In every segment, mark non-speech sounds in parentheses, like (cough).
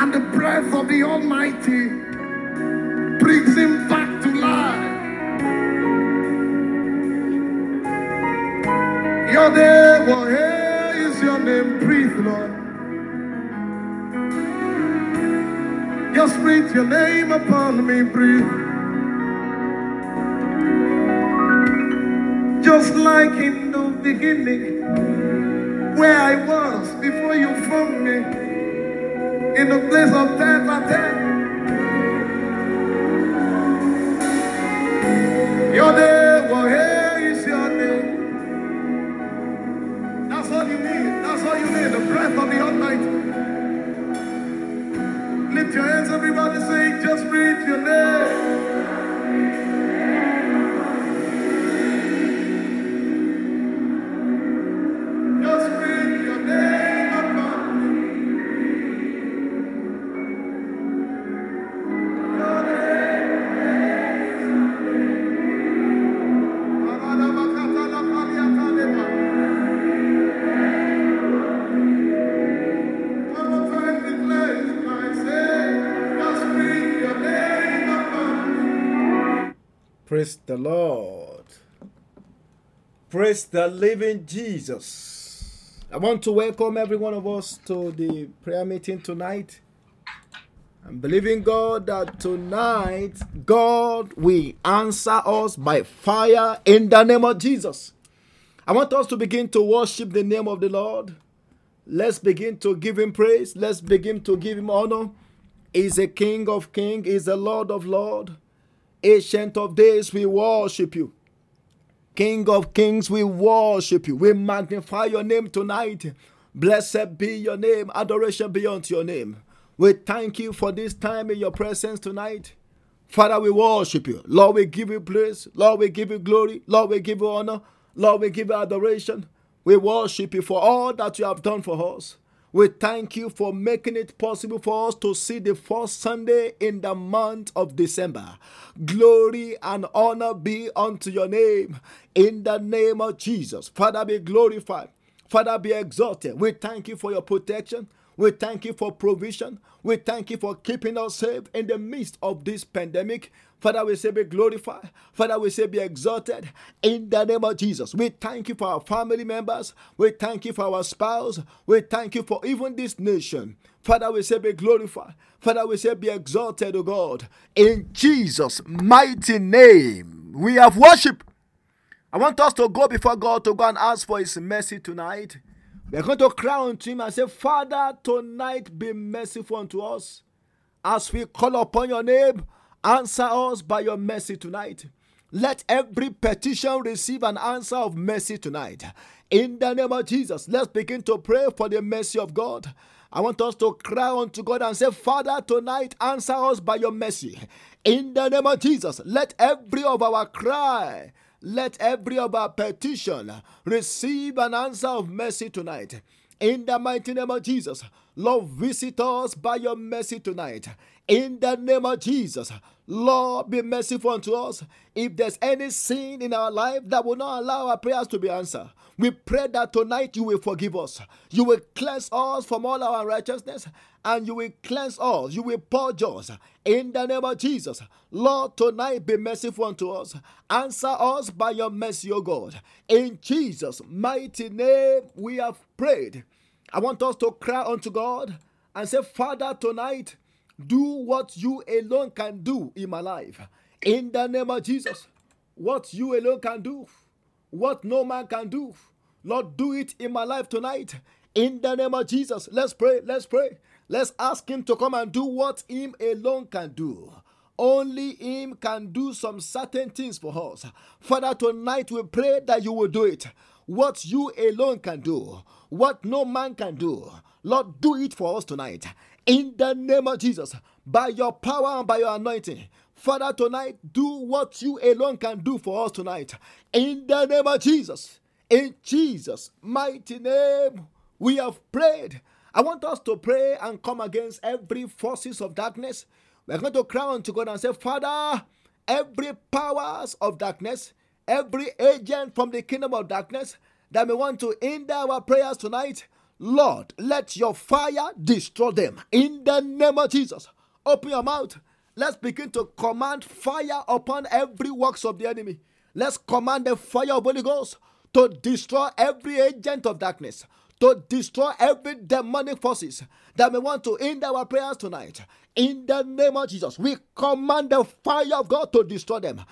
and the breath of the Almighty brings him back to life. Your name, oh, here is your name, breathe, Lord. Just breathe your name upon me, breathe. Just like in the beginning, where I was before you found me, in the place of death and death. Your name, oh, here is your name. That's all you need. That's all you need. The breath of the Almighty. Lift your hands, everybody. Say, just breathe Lord. Praise the living Jesus. I want to welcome every one of us to the prayer meeting tonight. I'm believing God that tonight God will answer us by fire in the name of Jesus. I want us to begin to worship the name of the Lord. Let's begin to give him praise. Let's begin to give him honor. He's a King of kings, he's a Lord of lords. Ancient of days, we worship you. King of kings, we worship you. We magnify your name tonight. Blessed be your name. Adoration be unto your name. We thank you for this time in your presence tonight. Father, we worship you. Lord, we give you praise. Lord, we give you glory. Lord, we give you honor. Lord, we give you adoration. We worship you for all that you have done for us. We thank you for making it possible for us to see the first Sunday in the month of December. Glory and honor be unto your name. In the name of Jesus. Father, be glorified. Father, be exalted. We thank you for your protection. We thank you for provision. We thank you for keeping us safe in the midst of this pandemic. Father, we say be glorified. Father, we say be exalted in the name of Jesus. We thank you for our family members. We thank you for our spouse. We thank you for even this nation. Father, we say be glorified. Father, we say be exalted, O God. In Jesus' mighty name, we have worship. I want us to go before God to go and ask for His mercy tonight. We're going to cry unto Him and say, Father, tonight be merciful unto us. As we call upon your name, answer us by your mercy tonight. Let every petition receive an answer of mercy tonight. In the name of Jesus, let's begin to pray for the mercy of God. I want us to cry unto God and say, Father, tonight answer us by your mercy. In the name of Jesus, let every of our cry let every of our petition receive an answer of mercy tonight. In the mighty name of Jesus, Lord, visit us by your mercy tonight. In the name of Jesus, Lord, be merciful unto us. If there's any sin in our life that will not allow our prayers to be answered, we pray that tonight you will forgive us. You will cleanse us from all our righteousness and you will cleanse us. You will purge us. In the name of Jesus, Lord, tonight be merciful unto us. Answer us by your mercy, O God. In Jesus' mighty name, we have prayed. I want us to cry unto God and say, Father, tonight, do what you alone can do in my life. In the name of Jesus, what you alone can do, what no man can do. Lord, do it in my life tonight. In the name of Jesus, let's pray. Let's pray. Let's ask Him to come and do what Him alone can do. Only Him can do some certain things for us. Father, tonight we pray that you will do it. What you alone can do, what no man can do. Lord, do it for us tonight. In the name of Jesus, by your power and by your anointing. Father, tonight, do what you alone can do for us tonight. In the name of Jesus. In Jesus' mighty name, we have prayed. I want us to pray and come against every forces of darkness. We're going to cry unto God and say, Father, every powers of darkness, every agent from the kingdom of darkness that may want to hinder our prayers tonight, Lord, let your fire destroy them in the name of Jesus. Open your mouth. Let's begin to command fire upon every works of the enemy. Let's command the fire of Holy Ghost to destroy every agent of darkness, to destroy every demonic forces that may want to end our prayers tonight. In the name of Jesus, we command the fire of God to destroy them.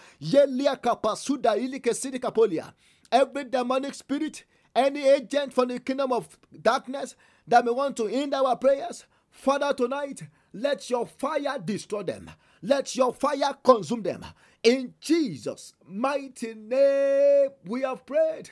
Every demonic spirit, any agent from the kingdom of darkness that may want to hinder our prayers, Father, tonight, let your fire destroy them. Let your fire consume them. In Jesus' mighty name, we have prayed.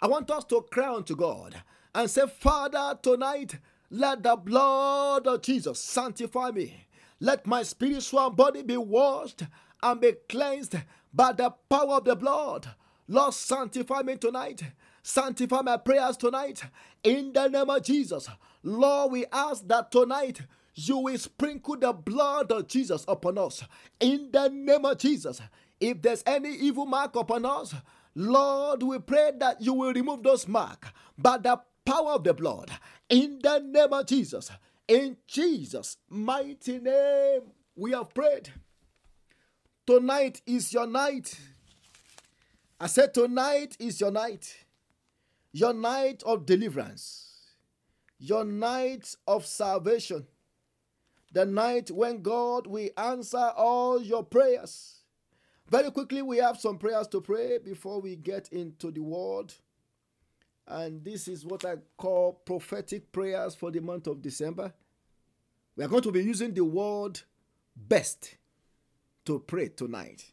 I want us to cry unto God and say, Father, tonight, let the blood of Jesus sanctify me. Let my spiritual body be washed and be cleansed by the power of the blood. Lord, sanctify me tonight. Sanctify my prayers tonight. In the name of Jesus. Lord, we ask that tonight you will sprinkle the blood of Jesus upon us. In the name of Jesus. If there's any evil mark upon us, Lord, we pray that you will remove those marks by the power of the blood. In the name of Jesus. In Jesus' mighty name, we have prayed. Tonight is your night. I said, Tonight is your night. Your night of deliverance. Your night of salvation the night when God will answer all your prayers. Very quickly, we have some prayers to pray before we get into the word. And this is what I call prophetic prayers for the month of December. We are going to be using the word best to pray tonight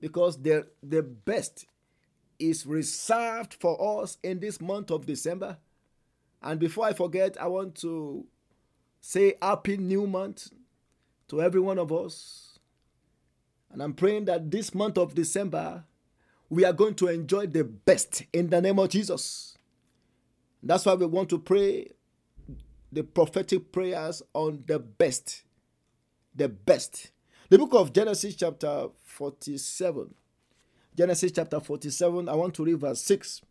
because the, the best is reserved for us in this month of December. And before I forget, I want to say happy new month to every one of us. And I'm praying that this month of December, we are going to enjoy the best in the name of Jesus. That's why we want to pray the prophetic prayers on the best. The best. The book of Genesis, chapter 47. Genesis chapter 47, I want to read verse 6.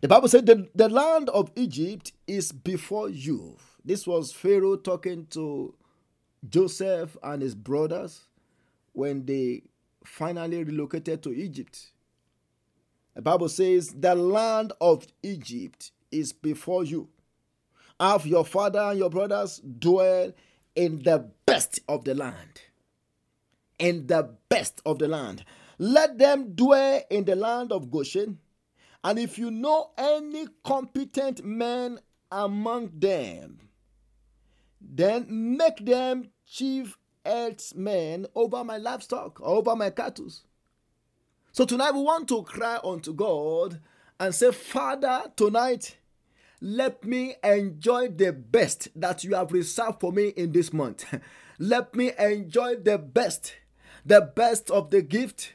The Bible said, the, the land of Egypt is before you this was Pharaoh talking to Joseph and his brothers when they finally relocated to Egypt. The Bible says, The land of Egypt is before you. Have your father and your brothers dwell in the best of the land. In the best of the land. Let them dwell in the land of Goshen. And if you know any competent men among them, then make them chief herdsmen over my livestock, over my cattle. So tonight we want to cry unto God and say, Father, tonight, let me enjoy the best that you have reserved for me in this month. (laughs) let me enjoy the best, the best of the gift,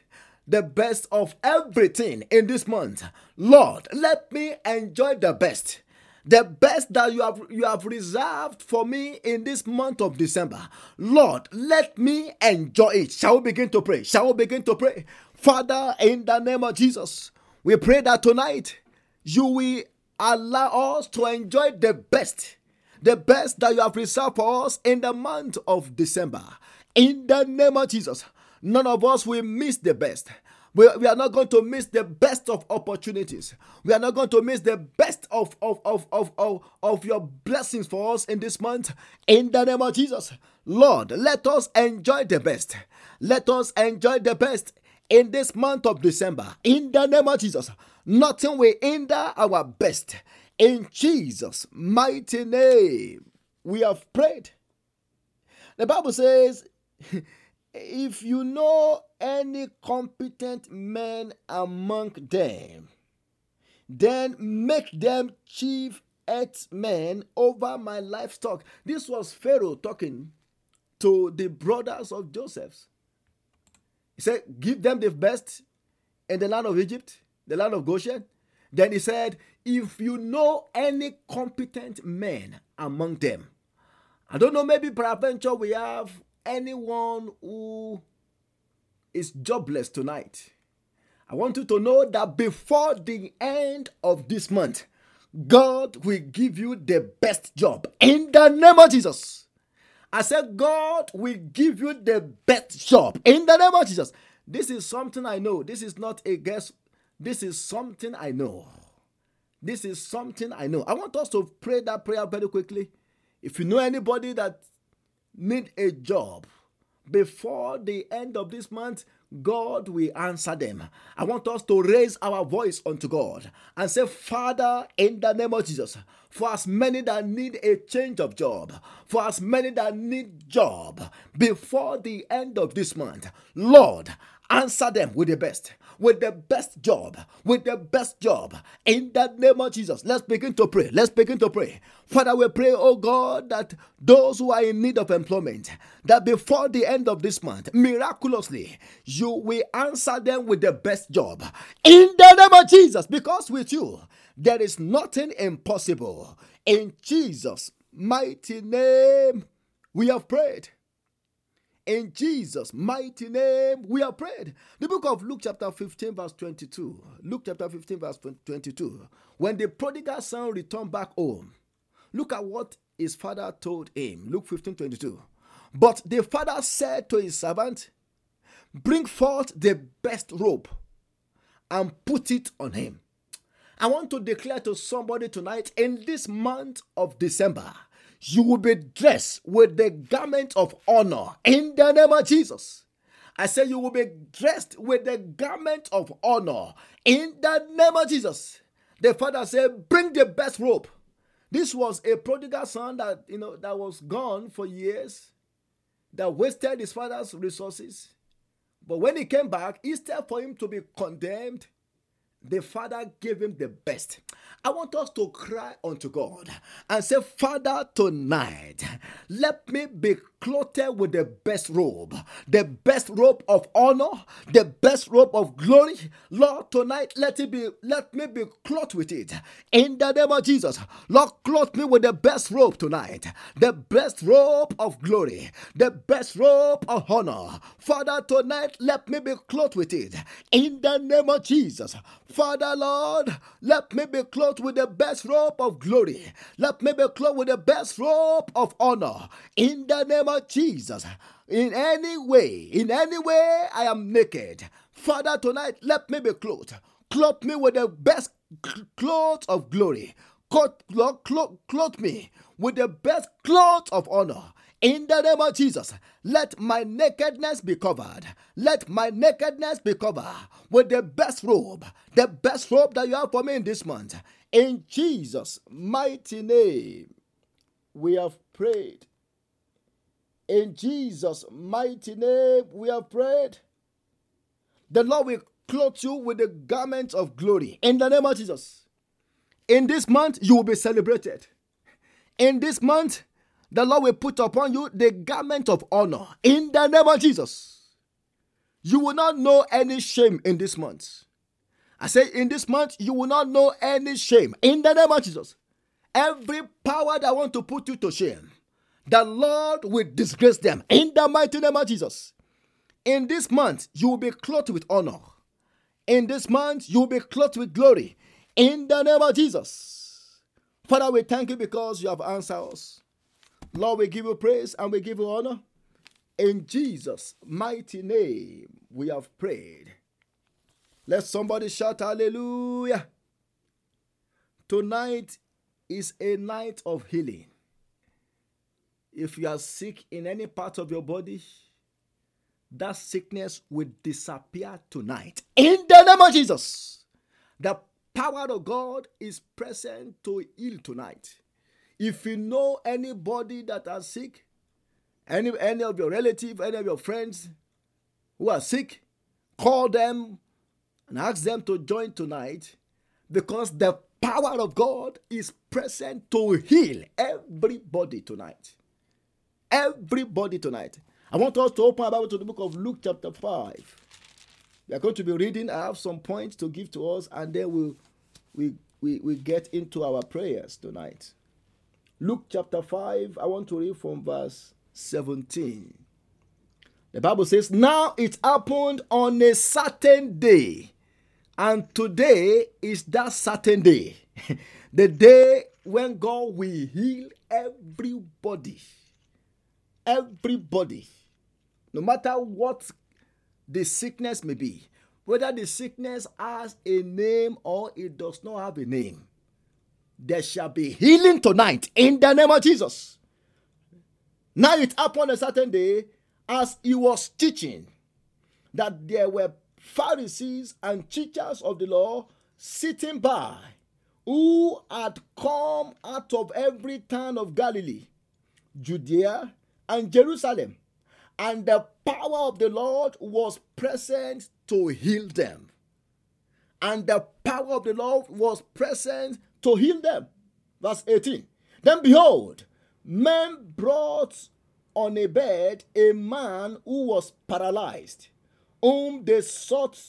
the best of everything in this month. Lord, let me enjoy the best the best that you have you have reserved for me in this month of December. Lord, let me enjoy it. Shall we begin to pray? Shall we begin to pray? Father, in the name of Jesus, we pray that tonight you will allow us to enjoy the best, the best that you have reserved for us in the month of December. In the name of Jesus, none of us will miss the best. We, we are not going to miss the best of opportunities. We are not going to miss the best of, of, of, of, of, of your blessings for us in this month. In the name of Jesus. Lord, let us enjoy the best. Let us enjoy the best in this month of December. In the name of Jesus. Nothing will hinder our best. In Jesus' mighty name, we have prayed. The Bible says, (laughs) if you know any competent men among them, then make them chief men over my livestock. This was Pharaoh talking to the brothers of Joseph. He said, Give them the best in the land of Egypt, the land of Goshen. Then he said, If you know any competent men among them, I don't know, maybe peradventure we have anyone who is jobless tonight, I want you to know that before the end of this month, God will give you the best job in the name of Jesus. I said, God will give you the best job in the name of Jesus. This is something I know. This is not a guess. This is something I know. This is something I know. I want us to pray that prayer very quickly. If you know anybody that need a job before the end of this month, God will answer them. I want us to raise our voice unto God and say, Father, in the name of Jesus, for as many that need a change of job, for as many that need job before the end of this month, Lord, answer them with the best with the best job, with the best job. In the name of Jesus, let's begin to pray. Let's begin to pray. Father, we pray, oh God, that those who are in need of employment, that before the end of this month, miraculously, you will answer them with the best job. In the name of Jesus, because with you, there is nothing impossible. In Jesus' mighty name, we have prayed. In Jesus' mighty name, we are prayed. The book of Luke, chapter 15, verse 22. Luke, chapter 15, verse 22. When the prodigal son returned back home, look at what his father told him. Luke 15, 22. But the father said to his servant, Bring forth the best robe and put it on him. I want to declare to somebody tonight in this month of December you will be dressed with the garment of honor in the name of Jesus. I say you will be dressed with the garment of honor in the name of Jesus. The father said, Bring the best robe. This was a prodigal son that you know that was gone for years, that wasted his father's resources. But when he came back, instead for him to be condemned, the father gave him the best. I want us to cry unto God and say, Father, tonight, let me be clothed with the best robe, the best robe of honor, the best robe of glory. Lord, tonight, let it be, let me be clothed with it. In the name of Jesus, Lord, clothe me with the best robe tonight, the best robe of glory, the best robe of honor. Father, tonight, let me be clothed with it. In the name of Jesus, Father, Lord, let me be clothed with the best robe of glory. Let me be clothed with the best robe of honor. In the name of Jesus, in any way, in any way I am naked. Father, tonight, let me be clothed. Clothe me with the best clothes of glory. Clothe, clothe, clothe me with the best clothes of honor. In the name of Jesus, let my nakedness be covered. Let my nakedness be covered with the best robe, the best robe that you have for me in this month. In Jesus' mighty name, we have prayed. In Jesus' mighty name, we have prayed. The Lord will clothe you with the garment of glory. In the name of Jesus. In this month, you will be celebrated. In this month, the Lord will put upon you the garment of honor in the name of Jesus. You will not know any shame in this month. I say, in this month, you will not know any shame in the name of Jesus. Every power that want to put you to shame, the Lord will disgrace them in the mighty name of Jesus. In this month, you will be clothed with honor. In this month, you will be clothed with glory in the name of Jesus. Father, we thank you because you have answered us. Lord, we give you praise and we give you honor. In Jesus' mighty name, we have prayed. Let somebody shout hallelujah. Tonight is a night of healing. If you are sick in any part of your body, that sickness will disappear tonight. In the name of Jesus, the power of God is present to heal tonight. If you know anybody that are sick, any, any of your relatives, any of your friends who are sick, call them and ask them to join tonight because the power of God is present to heal everybody tonight. Everybody tonight. I want us to open our Bible to the book of Luke, chapter 5. We are going to be reading. I have some points to give to us, and then we'll, we, we, we get into our prayers tonight. Luke chapter 5, I want to read from verse 17. The Bible says, Now it happened on a certain day, and today is that certain day. (laughs) the day when God will heal everybody. Everybody. No matter what the sickness may be, whether the sickness has a name or it does not have a name, there shall be healing tonight in the name of Jesus. Now it happened a certain day as he was teaching that there were Pharisees and teachers of the law sitting by who had come out of every town of Galilee, Judea, and Jerusalem, and the power of the Lord was present to heal them. And the power of the Lord was present to heal them. Verse 18. Then behold, men brought on a bed a man who was paralyzed, whom they sought,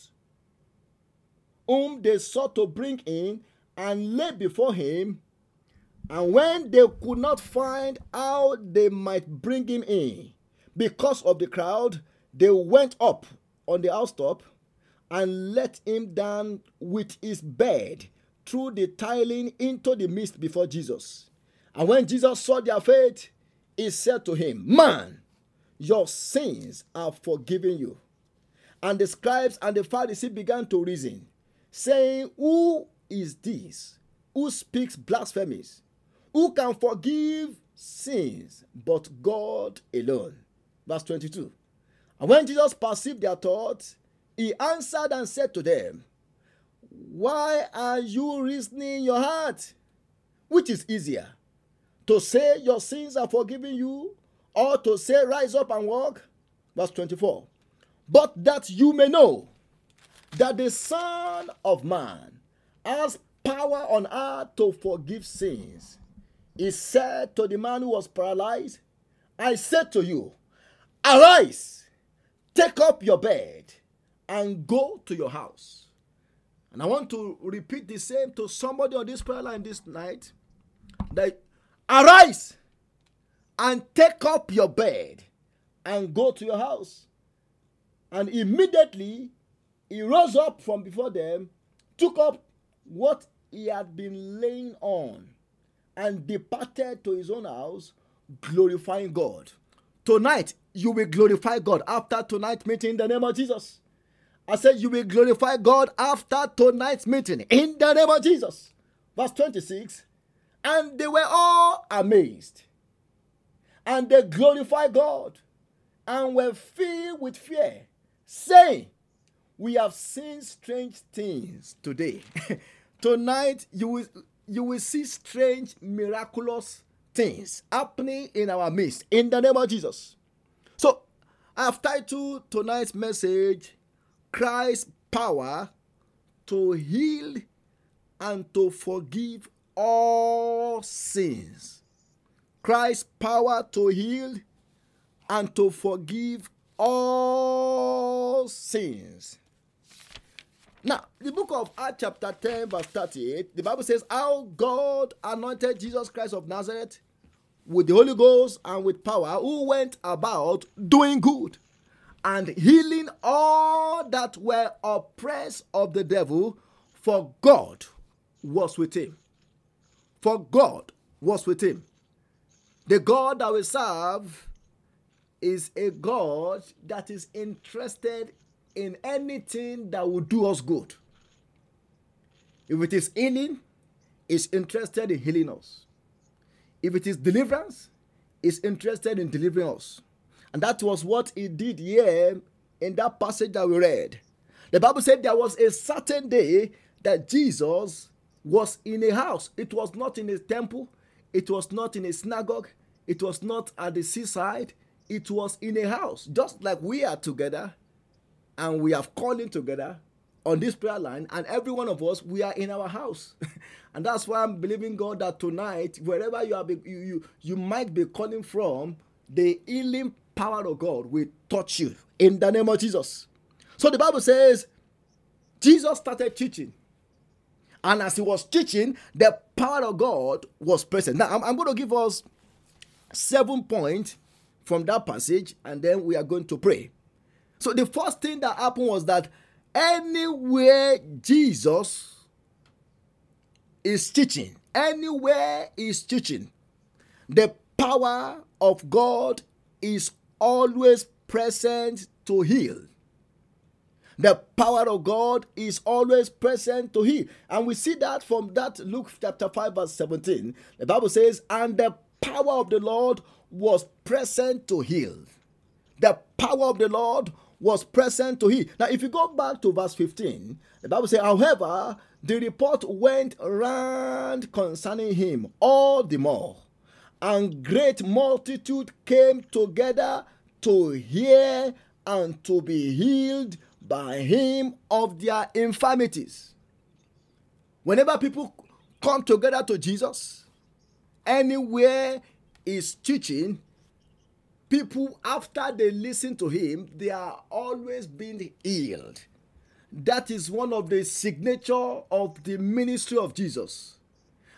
whom they sought to bring in and lay before him. And when they could not find how they might bring him in, because of the crowd, they went up on the housetop and let him down with his bed through the tiling into the midst before Jesus. And when Jesus saw their faith, he said to him, Man, your sins are forgiven you. And the scribes and the Pharisees began to reason, saying, Who is this who speaks blasphemies? Who can forgive sins but God alone? Verse 22. And when Jesus perceived their thoughts, he answered and said to them, Why are you reasoning in your heart? Which is easier, to say your sins are forgiven you, or to say rise up and walk? Verse 24. But that you may know that the Son of Man has power on earth to forgive sins. He said to the man who was paralyzed, I said to you, Arise, take up your bed, and go to your house. And I want to repeat the same to somebody on this prayer line this night that arise and take up your bed and go to your house. And immediately he rose up from before them, took up what he had been laying on, and departed to his own house, glorifying God. Tonight, you will glorify God after tonight's meeting in the name of Jesus. I said, You will glorify God after tonight's meeting in the name of Jesus. Verse 26 And they were all amazed, and they glorified God, and were filled with fear, saying, We have seen strange things today. (laughs) Tonight, you will, you will see strange, miraculous things happening in our midst in the name of Jesus. So, I've titled tonight's message Christ's Power to Heal and to Forgive All Sins. Christ's power to heal and to forgive all sins. Now, the book of Acts, chapter 10, verse 38, the Bible says, How God anointed Jesus Christ of Nazareth with the Holy Ghost and with power, who went about doing good and healing all that were oppressed of the devil, for God was with him. For God was with him. The God that we serve is a God that is interested in anything that will do us good. If it is healing, is interested in healing us. If it is deliverance, is interested in delivering us. And that was what he did here in that passage that we read. The Bible said there was a certain day that Jesus was in a house. It was not in a temple, it was not in a synagogue, it was not at the seaside, it was in a house, just like we are together and we have calling together on this prayer line, and every one of us, we are in our house. (laughs) and that's why I'm believing God that tonight, wherever you are, you, you, you might be calling from, the healing power of God will touch you in the name of Jesus. So the Bible says, Jesus started teaching. And as he was teaching, the power of God was present. Now, I'm, I'm going to give us seven points from that passage, and then we are going to pray. So the first thing that happened was that anywhere Jesus is teaching, anywhere is teaching, the power of God is always present to heal. The power of God is always present to heal. And we see that from that Luke chapter 5, verse 17. The Bible says, And the power of the Lord was present to heal. The power of the Lord was present to him. Now, if you go back to verse 15, the Bible says, However, the report went round concerning him all the more, and great multitude came together to hear and to be healed by him of their infirmities. Whenever people come together to Jesus, anywhere is teaching, people after they listen to him, they are always being healed. That is one of the signature of the ministry of Jesus.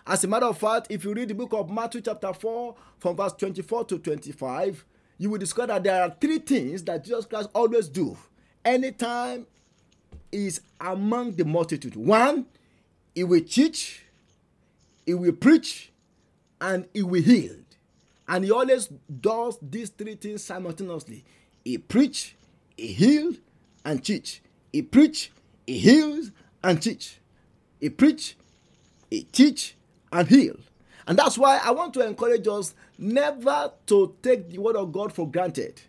As a matter of fact, if you read the book of Matthew chapter 4 from verse 24 to 25, you will discover that there are three things that Jesus Christ always do anytime he is among the multitude. One, he will teach, he will preach, and he will heal. And he always does these three things simultaneously. He preach, he heal, and teach. He preach, he heals, and teach. He preach, he teach, and heal. And that's why I want to encourage us never to take the word of God for granted.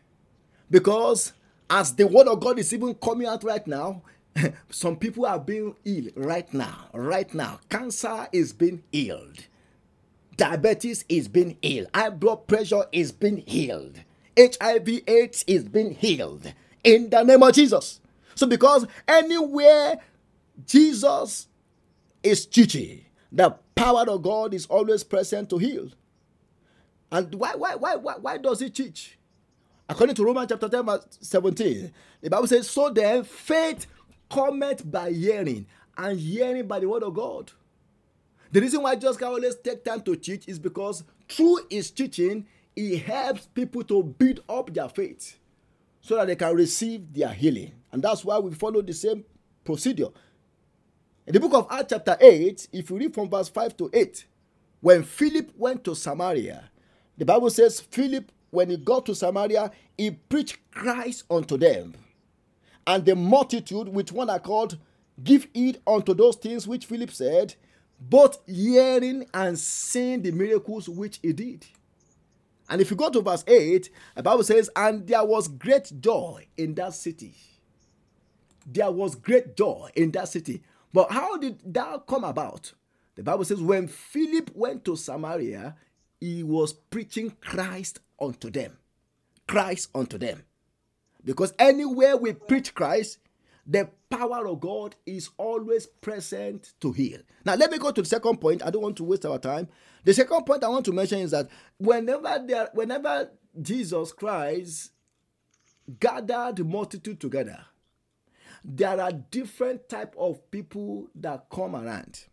Because as the word of God is even coming out right now, (laughs) some people are being ill right now. Right now, cancer is being healed, diabetes is being healed, high blood pressure is being healed, HIV/AIDS is being healed in the name of Jesus. So, because anywhere Jesus is teaching, the power of God is always present to heal. And why, why, why, why, why does he teach? According to Romans chapter 10, verse 17, the Bible says, So then faith cometh by hearing, and hearing by the word of God. The reason why can always take time to teach is because through his teaching, he helps people to build up their faith so that they can receive their healing. And that's why we follow the same procedure. In the book of Acts, chapter 8, if you read from verse 5 to 8, when Philip went to Samaria, the Bible says Philip when he got to Samaria, he preached Christ unto them. And the multitude with one accord give heed unto those things which Philip said, both hearing and seeing the miracles which he did. And if you go to verse 8, the Bible says, And there was great joy in that city. There was great joy in that city. But how did that come about? The Bible says, When Philip went to Samaria, he was preaching Christ unto them. Christ unto them. Because anywhere we preach Christ, the power of God is always present to heal. Now, let me go to the second point. I don't want to waste our time. The second point I want to mention is that whenever there, whenever Jesus Christ gathered the multitude together, there are different type of people that come around.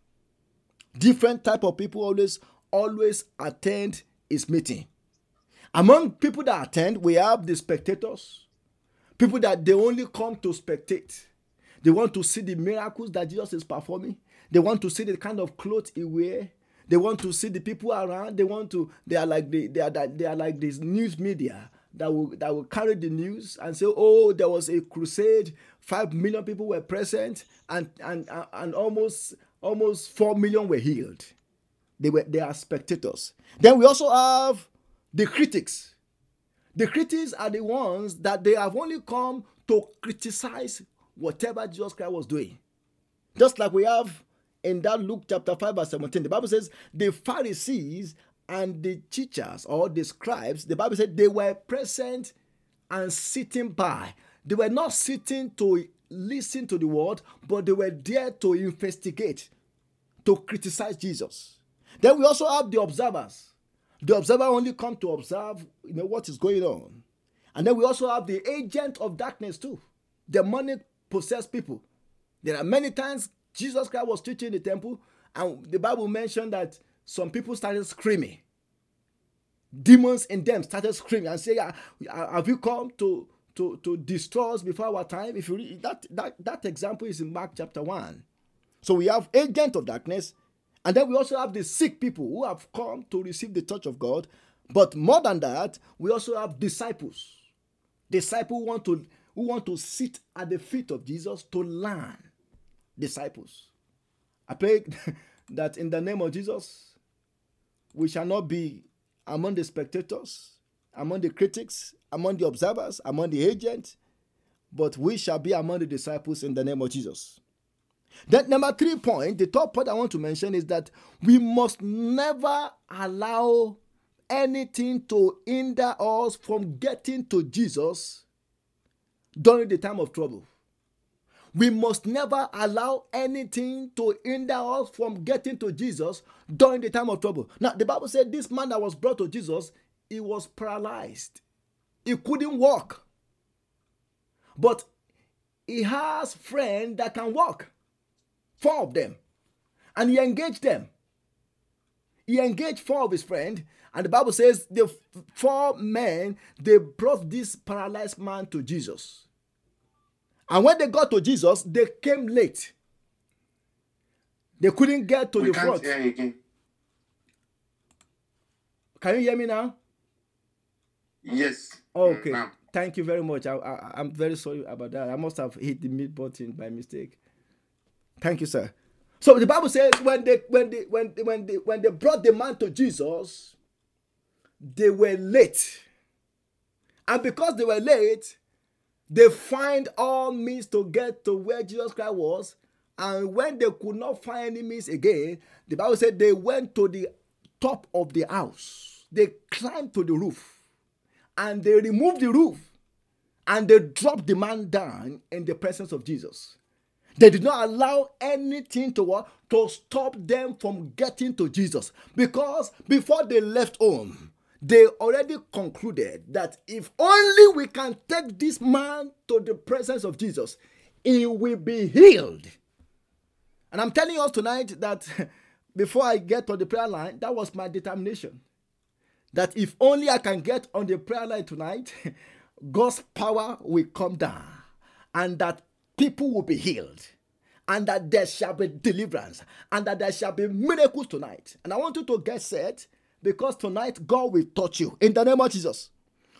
Different type of people always always attend his meeting. Among people that attend, we have the spectators, people that they only come to spectate. They want to see the miracles that Jesus is performing. They want to see the kind of clothes he wear. They want to see the people around. They want to. They are like the, they are they are like this news media that will that will carry the news and say, oh, there was a crusade. Five million people were present, and and and almost almost four million were healed. They were they are spectators. Then we also have the critics. The critics are the ones that they have only come to criticize whatever Jesus Christ was doing. Just like we have in that Luke chapter 5, verse 17, the Bible says the Pharisees and the teachers or the scribes, the Bible said they were present and sitting by. They were not sitting to listen to the word, but they were there to investigate, to criticize Jesus. Then we also have the observers. The observer only come to observe, you know, what is going on. And then we also have the agent of darkness too. Demonic possessed people. There are many times Jesus Christ was teaching in the temple, and the Bible mentioned that some people started screaming. Demons in them started screaming and say, ah, ah, Have you come to, to, to destroy us before our time? If you read that, that, that example is in Mark chapter 1. So we have agent of darkness And then we also have the sick people who have come to receive the touch of God. But more than that, we also have disciples. Disciples want to who want to sit at the feet of Jesus to learn. Disciples. I pray (laughs) that in the name of Jesus, we shall not be among the spectators, among the critics, among the observers, among the agents, but we shall be among the disciples in the name of Jesus. Then, number three point, the top point I want to mention is that we must never allow anything to hinder us from getting to Jesus during the time of trouble. We must never allow anything to hinder us from getting to Jesus during the time of trouble. Now, the Bible said this man that was brought to Jesus, he was paralyzed. He couldn't walk. But he has friends that can walk. Four of them. And he engaged them. He engaged four of his friends, and the Bible says the four men they brought this paralyzed man to Jesus. And when they got to Jesus, they came late. They couldn't get to we the front. Can you hear me now? Yes. Okay. Mm, now. Thank you very much. I, I, am very sorry about that. I must have hit the mute button by mistake. Thank you, sir. So the Bible says when they when they when they, when they when they brought the man to Jesus, they were late. And because they were late, they find all means to get to where Jesus Christ was. And when they could not find any means again, the Bible said they went to the top of the house. They climbed to the roof and they removed the roof and they dropped the man down in the presence of Jesus. They did not allow anything to what to stop them from getting to Jesus because before they left home, they already concluded that if only we can take this man to the presence of Jesus, he will be healed. And I'm telling us tonight that (laughs) before I get on the prayer line, that was my determination. That if only I can get on the prayer line tonight, (laughs) God's power will come down and that people will be healed and that there shall be deliverance and that there shall be miracles tonight. And I want you to get set because tonight God will touch you in the name of Jesus.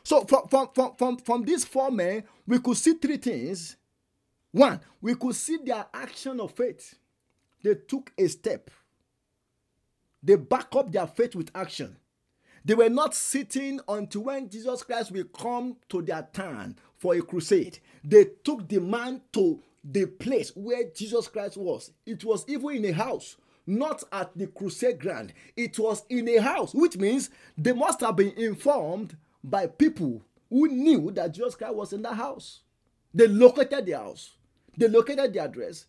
So from, from, from, from, from these four men, we could see three things. One, we could see their action of faith. They took a step. They back up their faith with action. They were not sitting until when Jesus Christ will come to their town for a crusade. They took the man to the place where Jesus Christ was. It was even in a house, not at the crusade ground. It was in a house, which means they must have been informed by people who knew that Jesus Christ was in the house. They located the house, they located the address,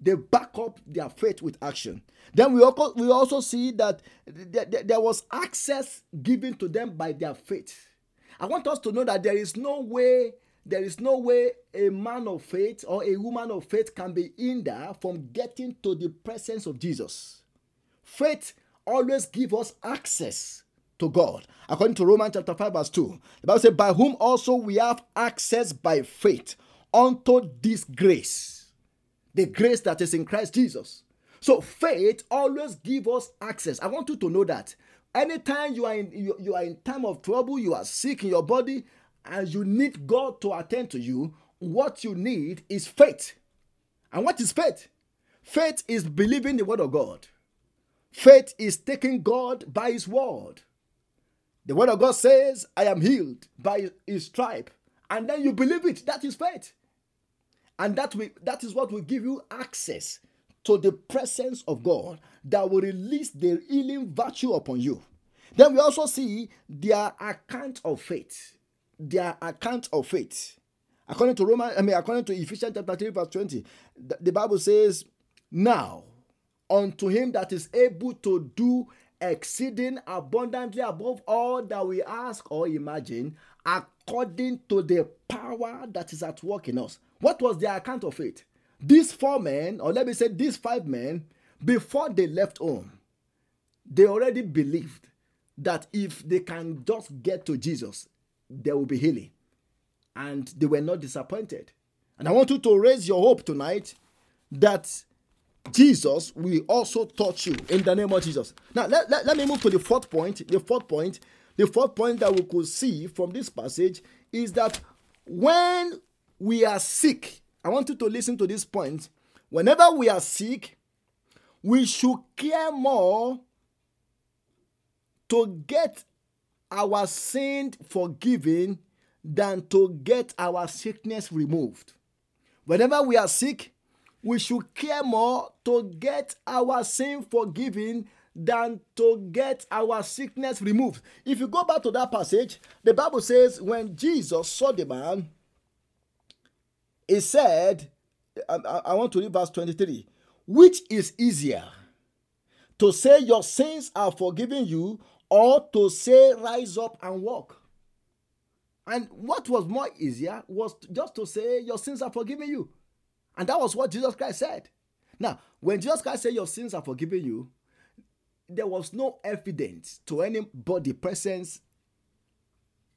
they back up their faith with action. Then we also, we also see that there was access given to them by their faith. I want us to know that there is no way, there is no way a man of faith or a woman of faith can be hindered from getting to the presence of Jesus. Faith always gives us access to God. According to Romans chapter 5, verse 2, the Bible says, By whom also we have access by faith unto this grace the grace that is in Christ Jesus. So faith always gives us access. I want you to know that anytime you are in you, you are in time of trouble, you are sick in your body, and you need God to attend to you, what you need is faith. And what is faith? Faith is believing the word of God. Faith is taking God by his word. The word of God says, I am healed by his stripe. And then you believe it. That is faith. And that, will, that is what will give you access to the presence of God that will release the healing virtue upon you. Then we also see their account of faith. Their account of faith. According to Roman, I mean, according to Ephesians chapter 3, verse 20, the, the Bible says, Now unto him that is able to do exceeding abundantly above all that we ask or imagine, according to the power that is at work in us. What was their account of it? These four men, or let me say these five men, before they left home, they already believed that if they can just get to Jesus, there will be healing. And they were not disappointed. And I want you to raise your hope tonight that Jesus will also touch you in the name of Jesus. Now, let, let, let me move to the fourth point. The fourth point, the fourth point that we could see from this passage is that when we are sick, I want you to listen to this point. Whenever we are sick, we should care more to get our sin forgiven than to get our sickness removed. Whenever we are sick, we should care more to get our sin forgiven than to get our sickness removed. If you go back to that passage, the Bible says when Jesus saw the man, he said, um, I, I want to read verse 23, which is easier to say your sins are forgiven you or to say rise up and walk. And what was more easier was just to say your sins are forgiven you. And that was what Jesus Christ said. Now, when Jesus Christ said your sins are forgiven you, there was no evidence to anybody present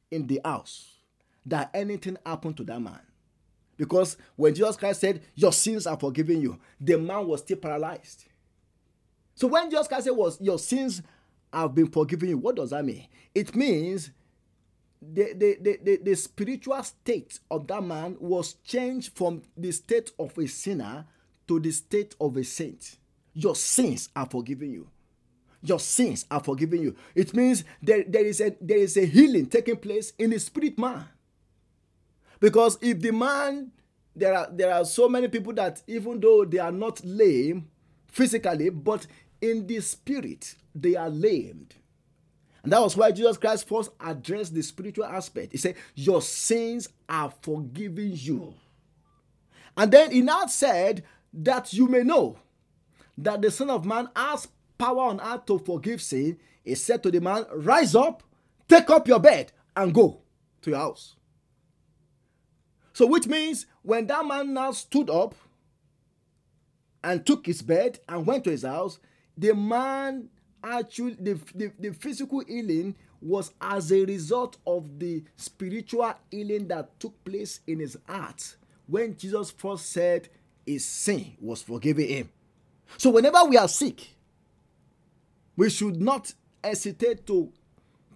in the house that anything happened to that man. Because when Jesus Christ said, Your sins are forgiven you, the man was still paralyzed. So when Jesus Christ said, was Your sins have been forgiven you, what does that mean? It means the, the, the, the, the spiritual state of that man was changed from the state of a sinner to the state of a saint. Your sins are forgiven you your sins are forgiven you. It means there, there, is a, there is a healing taking place in the spirit man. Because if the man, there are, there are so many people that even though they are not lame physically, but in the spirit, they are lamed. And that was why Jesus Christ first addressed the spiritual aspect. He said, Your sins are forgiven you. And then he now said, That you may know that the Son of Man has power on earth to forgive sin, he said to the man, Rise up, take up your bed, and go to your house. So, which means when that man now stood up and took his bed and went to his house, the man actually, the, the, the physical healing was as a result of the spiritual healing that took place in his heart when Jesus first said his sin was forgiven him. So, whenever we are sick, we should not hesitate to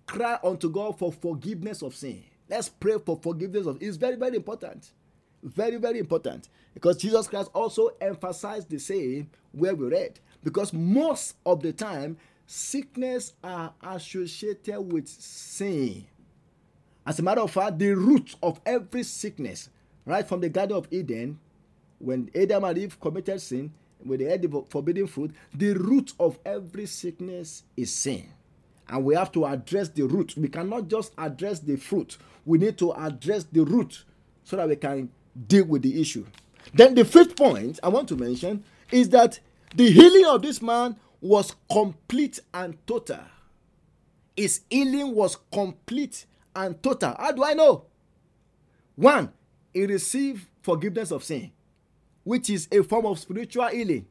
cry unto God for forgiveness of sin. Let's pray for forgiveness of it's very, very important. Very, very important. Because Jesus Christ also emphasized the same where we read. Because most of the time, sickness are associated with sin. As a matter of fact, the root of every sickness, right from the Garden of Eden, when Adam and Eve committed sin, with the forbidden fruit, the root of every sickness is sin. And we have to address the root. We cannot just address the fruit. We need to address the root so that we can deal with the issue. Then the fifth point I want to mention is that the healing of this man was complete and total. His healing was complete and total. How do I know? One, he received forgiveness of sin which is a form of spiritual healing.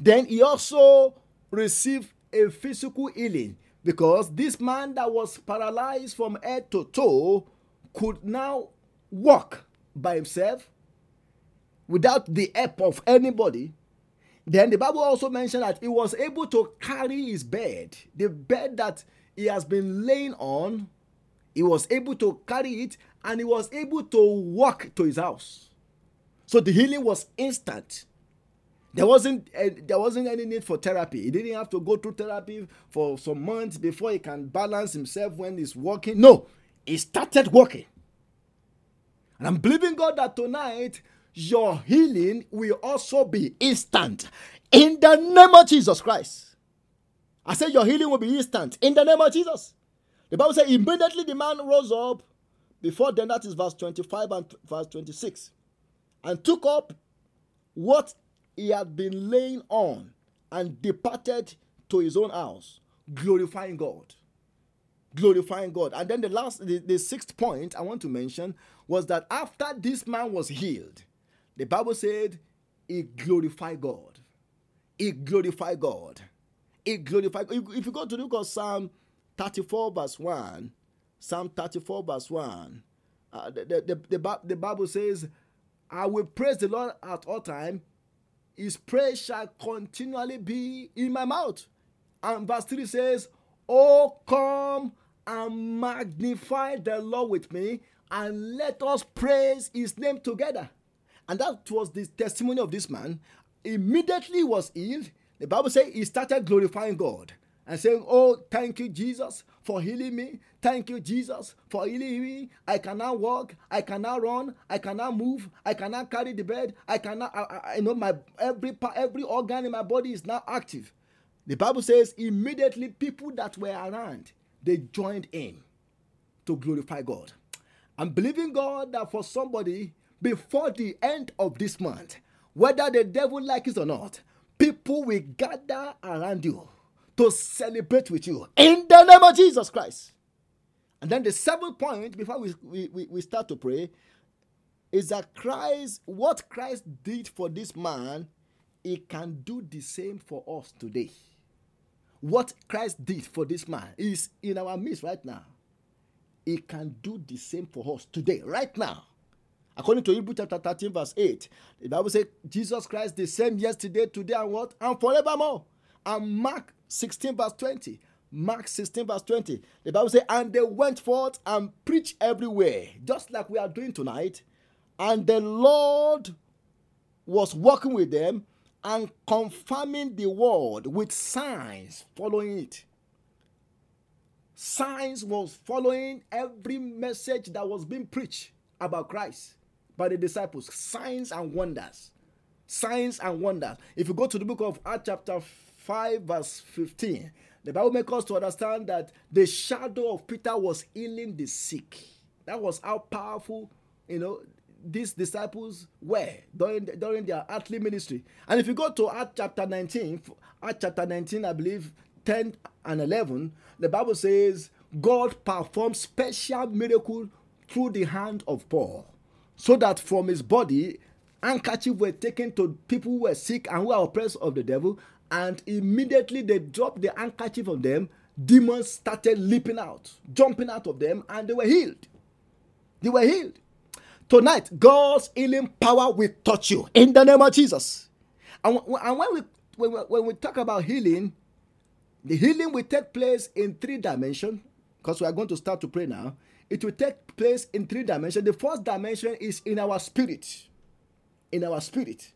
Then he also received a physical healing because this man that was paralyzed from head to toe could now walk by himself without the help of anybody. Then the Bible also mentioned that he was able to carry his bed, the bed that he has been laying on. He was able to carry it and he was able to walk to his house. So the healing was instant. There wasn't uh, there wasn't any need for therapy. He didn't have to go through therapy for some months before he can balance himself when he's walking. No, he started walking. And I'm believing God that tonight your healing will also be instant in the name of Jesus Christ. I said your healing will be instant in the name of Jesus. The Bible says immediately the man rose up. Before then, that is verse 25 and verse 26 and took up what he had been laying on and departed to his own house, glorifying God. Glorifying God. And then the last, the, the sixth point I want to mention was that after this man was healed, the Bible said he glorified God. He glorified God. He glorified. If you go to look at Psalm 34, verse 1, Psalm 34, verse 1, uh, the, the, the, the, the Bible says, I will praise the Lord at all time. his praise shall continually be in my mouth. And verse 3 says, Oh, come and magnify the Lord with me, and let us praise his name together. And that was the testimony of this man. Immediately was healed. The Bible says he started glorifying God and saying, Oh, thank you, Jesus, for healing me. Thank you, Jesus, for healing me. I cannot walk. I cannot run. I cannot move. I cannot carry the bed. I cannot, I, I know my every every organ in my body is now active. The Bible says immediately people that were around they joined in to glorify God. I'm believing God that for somebody before the end of this month, whether the devil likes it or not, people will gather around you to celebrate with you in the name of Jesus Christ. And then the seventh point before we, we, we start to pray is that Christ, what Christ did for this man, he can do the same for us today. What Christ did for this man is in our midst right now. He can do the same for us today, right now. According to Hebrew chapter 13, verse 8, the Bible says Jesus Christ the same yesterday, today, and what? And forevermore. And Mark 16, verse 20. Mark 16, verse 20. The Bible says, And they went forth and preached everywhere, just like we are doing tonight. And the Lord was working with them and confirming the word with signs following it. Signs was following every message that was being preached about Christ by the disciples. Signs and wonders. Signs and wonders. If you go to the book of Acts, chapter 5, verse 15, the Bible makes us to understand that the shadow of Peter was healing the sick. That was how powerful, you know, these disciples were during, during their earthly ministry. And if you go to Acts chapter 19, Acts chapter 19, I believe 10 and 11, the Bible says God performed special miracle through the hand of Paul, so that from his body handkerchiefs were taken to people who were sick and who were oppressed of the devil, and immediately they dropped the handkerchief on them. Demons started leaping out, jumping out of them, and they were healed. They were healed. Tonight, God's healing power will touch you in the name of Jesus. And, and when, we, when, we, when we talk about healing, the healing will take place in three dimensions because we are going to start to pray now. It will take place in three dimensions. The first dimension is in our spirit. In our spirit.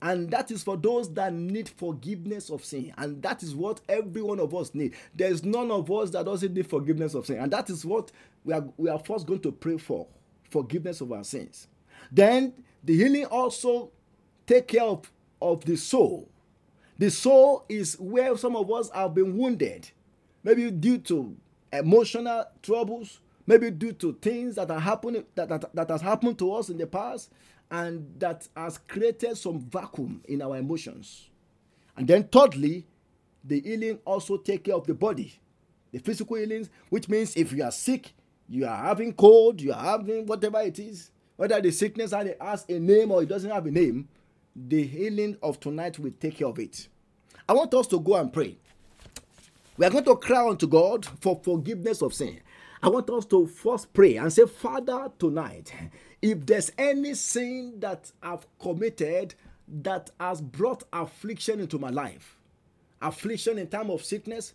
And that is for those that need forgiveness of sin. And that is what every one of us need. There's none of us that doesn't need forgiveness of sin. And that is what we are, we are first going to pray for forgiveness of our sins. Then the healing also take care of, of the soul. The soul is where some of us have been wounded, maybe due to emotional troubles, maybe due to things that are happening that, that, that has happened to us in the past and that has created some vacuum in our emotions. And then thirdly, the healing also take care of the body, the physical healings, which means if you are sick, you are having cold, you are having whatever it is, whether the sickness has a name or it doesn't have a name, the healing of tonight will take care of it. I want us to go and pray. We are going to cry unto God for forgiveness of sin. I want us to first pray and say, Father, tonight, if there's any sin that I've committed that has brought affliction into my life, affliction in time of sickness,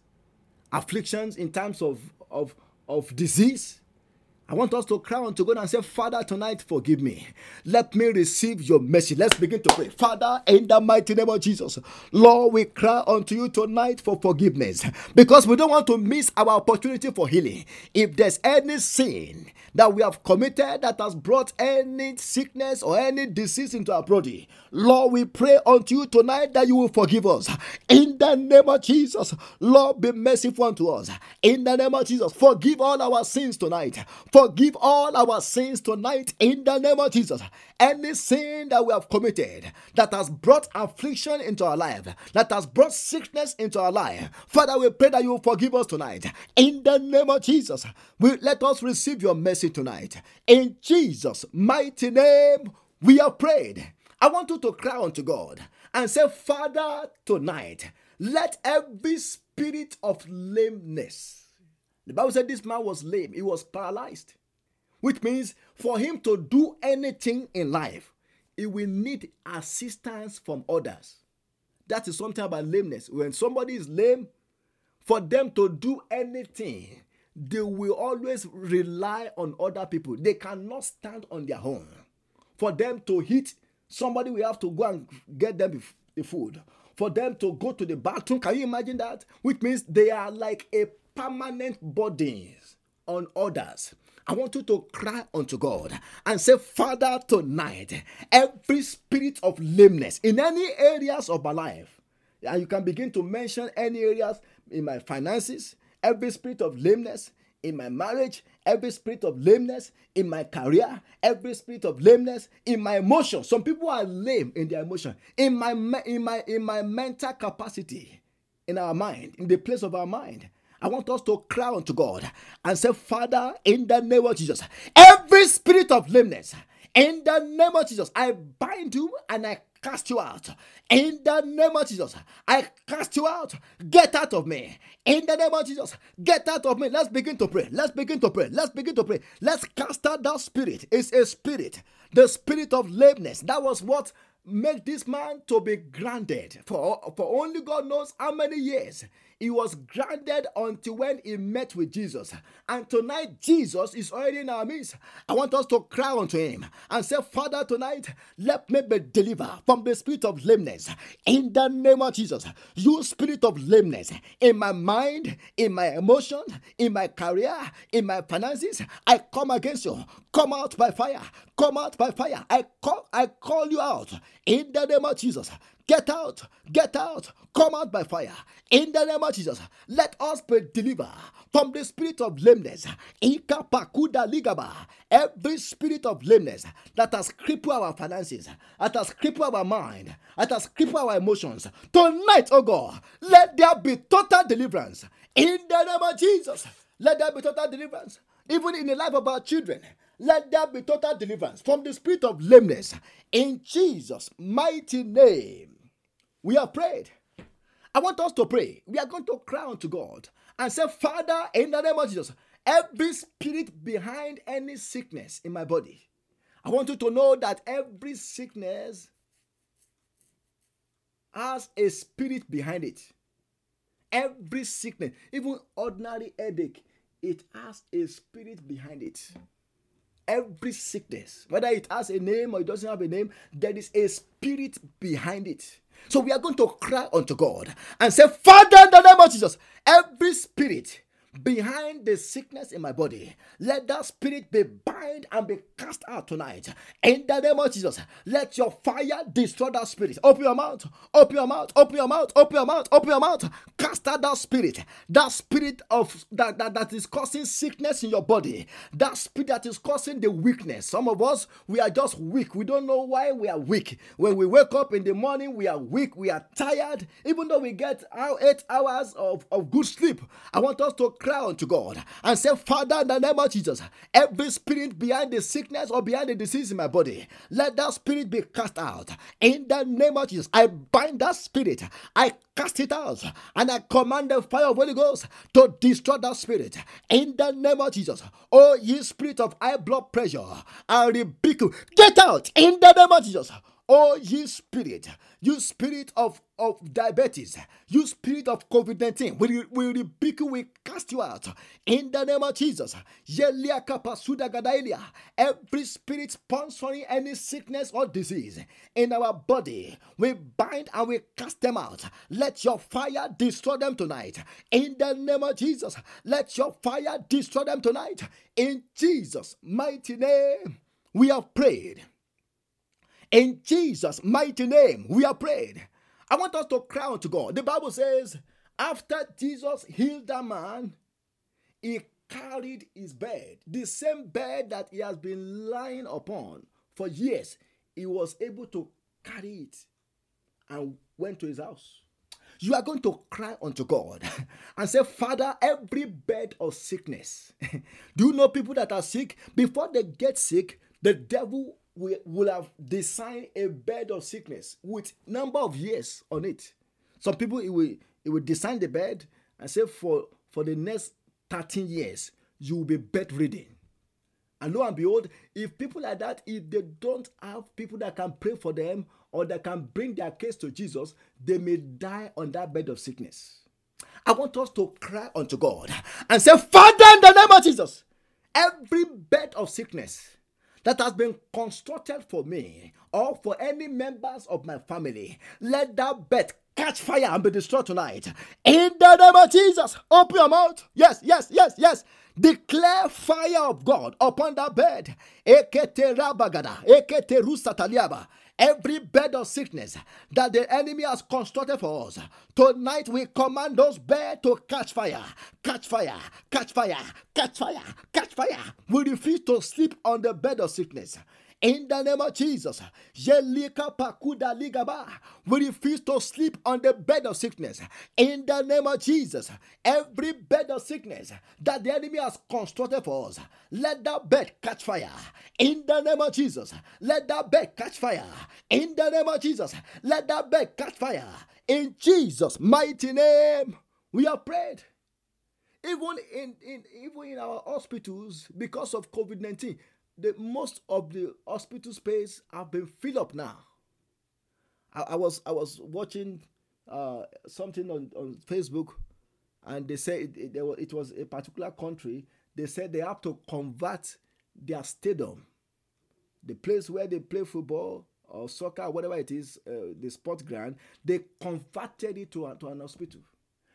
afflictions in times of, of, of disease, I want us to cry unto God and say, Father, tonight forgive me. Let me receive your mercy. Let's begin to pray. Father, in the mighty name of Jesus, Lord, we cry unto you tonight for forgiveness because we don't want to miss our opportunity for healing. If there's any sin that we have committed that has brought any sickness or any disease into our body, Lord, we pray unto you tonight that you will forgive us. In the name of Jesus, Lord, be merciful unto us. In the name of Jesus, forgive all our sins tonight. Forgive all our sins tonight in the name of Jesus. Any sin that we have committed that has brought affliction into our life, that has brought sickness into our life, Father, we pray that you forgive us tonight in the name of Jesus. We let us receive your mercy tonight. In Jesus' mighty name, we have prayed. I want you to cry unto God and say, Father, tonight, let every spirit of lameness the Bible said this man was lame, he was paralyzed, which means for him to do anything in life, he will need assistance from others. That is something about lameness. When somebody is lame, for them to do anything, they will always rely on other people. They cannot stand on their own. For them to hit, somebody will have to go and get them the food. For them to go to the bathroom, can you imagine that? Which means they are like a permanent burden on others. I want you to cry unto God and say, Father, tonight, every spirit of lameness in any areas of my life, and you can begin to mention any areas in my finances, every spirit of lameness in my marriage, every spirit of lameness in my career, every spirit of lameness in my emotions. Some people are lame in their emotion, in my in my in my mental capacity, in our mind, in the place of our mind. I want us to cry unto God and say, Father, in the name of Jesus, every spirit of lameness, in the name of Jesus, I bind you and I cast you out. In the name of Jesus, I cast you out. Get out of me. In the name of Jesus, get out of me. Let's begin to pray. Let's begin to pray. Let's begin to pray. Let's cast out that spirit. It's a spirit, the spirit of lameness. That was what made this man to be granted for, for only God knows how many years he was granted until when he met with Jesus. And tonight, Jesus is already in our midst. I want us to cry unto him and say, Father, tonight, let me be delivered from the spirit of lameness. In the name of Jesus, you spirit of lameness in my mind, in my emotion, in my career, in my finances, I come against you. Come out by fire. Come out by fire. I call, I call you out in the name of Jesus. Get out, get out, come out by fire. In the name of Jesus, let us be delivered from the spirit of lameness. Ikapakuda ligaba. Every spirit of lameness that has crippled our finances, that has crippled our mind, that has crippled our emotions. Tonight, oh God, let there be total deliverance. In the name of Jesus, let there be total deliverance. Even in the life of our children, let there be total deliverance from the spirit of lameness. In Jesus' mighty name we have prayed. I want us to pray. We are going to cry unto God and say, Father, in the name of Jesus, every spirit behind any sickness in my body, I want you to know that every sickness has a spirit behind it. Every sickness, even ordinary headache, it has a spirit behind it. Every sickness, whether it has a name or it doesn't have a name, there is a spirit behind it. So we are going to cry unto God and say, Father, in the name of Jesus, every spirit behind the sickness in my body. Let that spirit be bind and be cast out tonight. In the name of Jesus, let your fire destroy that spirit. Open your mouth, open your mouth, open your mouth, open your mouth, open your mouth. Cast out that spirit, that spirit of that, that, that is causing sickness in your body, that spirit that is causing the weakness. Some of us, we are just weak. We don't know why we are weak. When we wake up in the morning, we are weak, we are tired, even though we get our eight hours of, of good sleep. I want us to cry unto God and say, Father, in the name of Jesus, every spirit behind the sickness or behind the disease in my body, let that spirit be cast out. In the name of Jesus, I bind that spirit, I cast it out, and I command the fire of Holy Ghost to destroy that spirit. In the name of Jesus, oh, ye spirit of high blood pressure, I rebuke you. Get out in the name of Jesus. Oh, ye spirit, you spirit of, of diabetes, you spirit of COVID 19, we, we rebuke you, we cast you out in the name of Jesus. Every spirit sponsoring any sickness or disease in our body, we bind and we cast them out. Let your fire destroy them tonight in the name of Jesus. Let your fire destroy them tonight in Jesus' mighty name. We have prayed. In Jesus' mighty name, we are prayed. I want us to cry unto God. The Bible says, after Jesus healed that man, he carried his bed, the same bed that he has been lying upon for years. He was able to carry it and went to his house. You are going to cry unto God (laughs) and say, Father, every bed of sickness. (laughs) Do you know people that are sick? Before they get sick, the devil we will have designed a bed of sickness with number of years on it. Some people it will it will design the bed and say for for the next 13 years you will be bedridden. And lo and behold, if people like that, if they don't have people that can pray for them or that can bring their case to Jesus, they may die on that bed of sickness. I want us to cry unto God and say, Father, in the name of Jesus, every bed of sickness that has been constructed for me or for any members of my family, let that bed catch fire and be destroyed tonight. In the name of Jesus, open your mouth. Yes, yes, yes, yes. Declare fire of God upon that bed. Ekete rabagada, ekete rusataliaba every bed of sickness that the enemy has constructed for us. Tonight we command those beds to catch fire, catch fire, catch fire, catch fire, catch fire. We refuse to sleep on the bed of sickness. In the name of Jesus, we refuse to sleep on the bed of sickness. In the name of Jesus, every bed of sickness that the enemy has constructed for us, let that bed catch fire. In the name of Jesus, let that bed catch fire. In the name of Jesus, let that bed catch fire. In Jesus' mighty name, we have prayed. Even in, in even in our hospitals, because of COVID 19, the most of the hospital space have been filled up now. I, I was I was watching uh, something on, on Facebook, and they said it, it, it was a particular country. They said they have to convert their stadium, the place where they play football or soccer, whatever it is, uh, the sport ground. They converted it to, a, to an hospital